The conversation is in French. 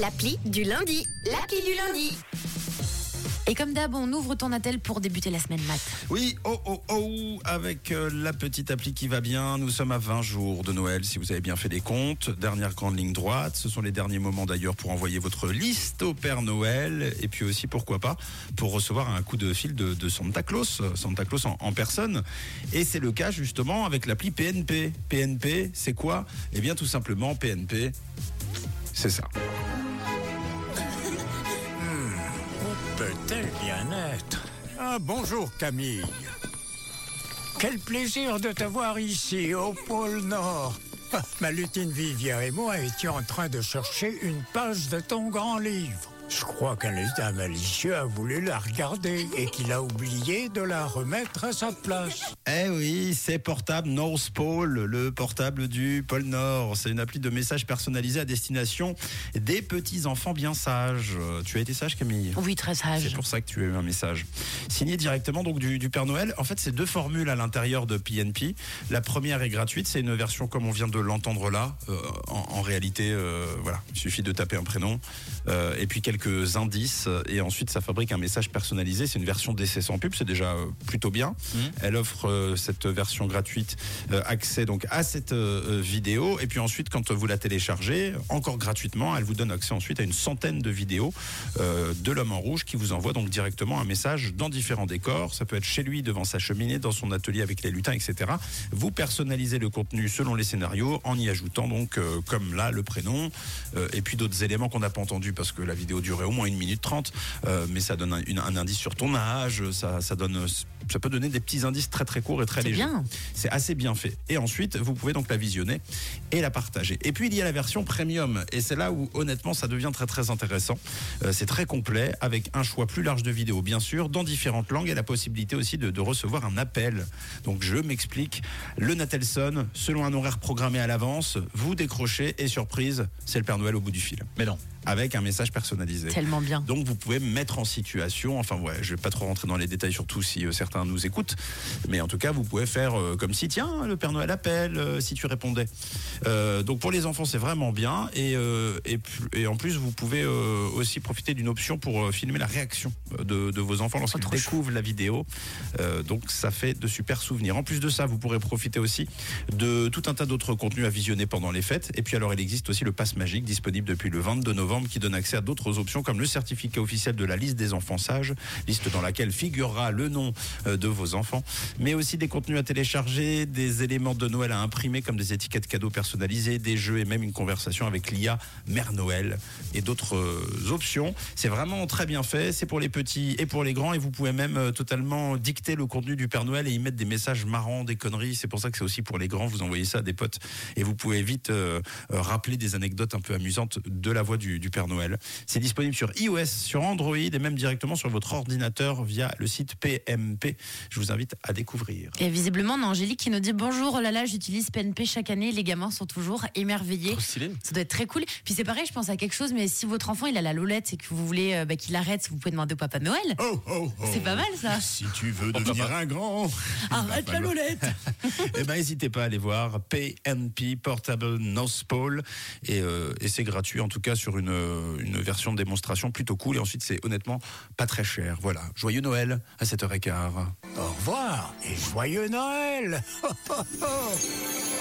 L'appli du lundi. L'appli du lundi. Et comme d'hab, on ouvre ton attel pour débuter la semaine mat. Oui, oh oh oh, avec euh, la petite appli qui va bien. Nous sommes à 20 jours de Noël, si vous avez bien fait les comptes. Dernière grande ligne droite. Ce sont les derniers moments d'ailleurs pour envoyer votre liste au Père Noël. Et puis aussi, pourquoi pas, pour recevoir un coup de fil de, de Santa Claus, Santa Claus en, en personne. Et c'est le cas justement avec l'appli PNP. PNP, c'est quoi? Eh bien, tout simplement, PNP, c'est ça. Peut-elle bien être Ah, bonjour Camille. Quel plaisir de te voir ici, au pôle Nord. Ah, Ma lutine Vivière et moi étions en train de chercher une page de ton grand livre. Je crois qu'un état malicieux a voulu la regarder et qu'il a oublié de la remettre à sa place. Eh oui, c'est portable North Pole, le portable du pôle Nord. C'est une appli de messages personnalisés à destination des petits enfants bien sages. Euh, Tu as été sage, Camille Oui, très C'est sage. pour ça que tu as eu un message. Signé directement donc du, du Père Noël. En fait, c'est deux formules à l'intérieur de PNP. La première est gratuite, c'est une version comme on vient de l'entendre là. Euh, en, en réalité, euh, voilà, il suffit de taper un prénom euh, et puis quelques indices et ensuite ça fabrique un message personnalisé. C'est une version d'essai sans pub, c'est déjà euh, plutôt bien. Elle offre euh, cette version gratuite euh, accès donc à cette vidéo et puis ensuite quand vous la téléchargez encore gratuitement, elle vous donne accès ensuite à une centaine de vidéos de l'homme en rouge qui vous envoie donc directement un message dans différents décors. Ça peut être chez lui, devant sa cheminée, dans son atelier avec les lutins, etc. Vous personnalisez le contenu selon les scénarios en y ajoutant donc comme là le prénom et puis d'autres éléments qu'on n'a pas entendus parce que la vidéo durait au moins une minute trente, euh, mais ça donne un, une- un indice sur ton âge, ça, ça donne, ça peut donner des petits indices très très courts et très C'est légers. bien. C'est assez bien fait. Et ensuite, vous pouvez donc la visionner et la partager. Et puis, il y a la version premium. Et c'est là où, honnêtement, ça devient très, très intéressant. Euh, c'est très complet, avec un choix plus large de vidéos, bien sûr, dans différentes langues et la possibilité aussi de, de recevoir un appel. Donc, je m'explique. Le Natel sonne, selon un horaire programmé à l'avance, vous décrochez et surprise, c'est le Père Noël au bout du fil. Mais non. Avec un message personnalisé. Tellement bien. Donc vous pouvez me mettre en situation, enfin ouais, je vais pas trop rentrer dans les détails, surtout si euh, certains nous écoutent, mais en tout cas vous pouvez faire euh, comme si tiens le Père Noël appelle, euh, si tu répondais. Donc pour les enfants c'est vraiment bien et, et, en plus vous pouvez aussi profiter d'une option pour filmer la réaction de, de vos enfants lorsqu'ils découvrent la vidéo. Donc ça fait de super souvenirs. En plus de ça, vous pourrez profiter aussi de tout un tas d'autres contenus à visionner pendant les fêtes. Et puis alors il existe aussi le pass magique disponible depuis le 22 novembre qui donne accès à d'autres options comme le certificat officiel de la liste des enfants sages, liste dans laquelle figurera le nom euh, de vos enfants, mais aussi des contenus à télécharger, des éléments de Noël à imprimer comme des étiquettes cadeaux personnalisées, des jeux et même une conversation avec l'IA Mère Noël et d'autres euh, options. C'est vraiment très bien fait, c'est pour les petits et pour les grands et vous pouvez même euh, totalement dicter le contenu du Père Noël et y mettre des messages marrants, des conneries. C'est pour ça que c'est aussi pour les grands, vous envoyez ça à des potes et vous pouvez vite rappeler des anecdotes un peu amusantes de la voix du, du Père Noël. C'est disponible sur iOS, sur Android et même directement sur votre ordinateur via le site PMP. Je vous invite à découvrir. Et visiblement, on a Angélique qui nous dit bonjour, oh là là, j'utilise PNP chaque année, les gamins sont toujours émerveillés. Trop stylé. Ça doit être très cool. Puis c'est pareil, je pense à quelque chose, mais si votre enfant il a la lolette et que vous voulez euh, bah, qu'il arrête, vous pouvez demander au Papa Noël. Oh, oh, oh. C'est pas mal ça. Si tu veux devenir un grand. Arrête la lolette. Eh ben, n'hésitez pas à aller voir PNP Portable Nose Pole et, euh, et c'est gratuit en tout cas sur une, une version de démonstration plutôt cool et ensuite c'est honnêtement pas très cher. Voilà, joyeux Noël à 7h15. Au revoir et joyeux Noël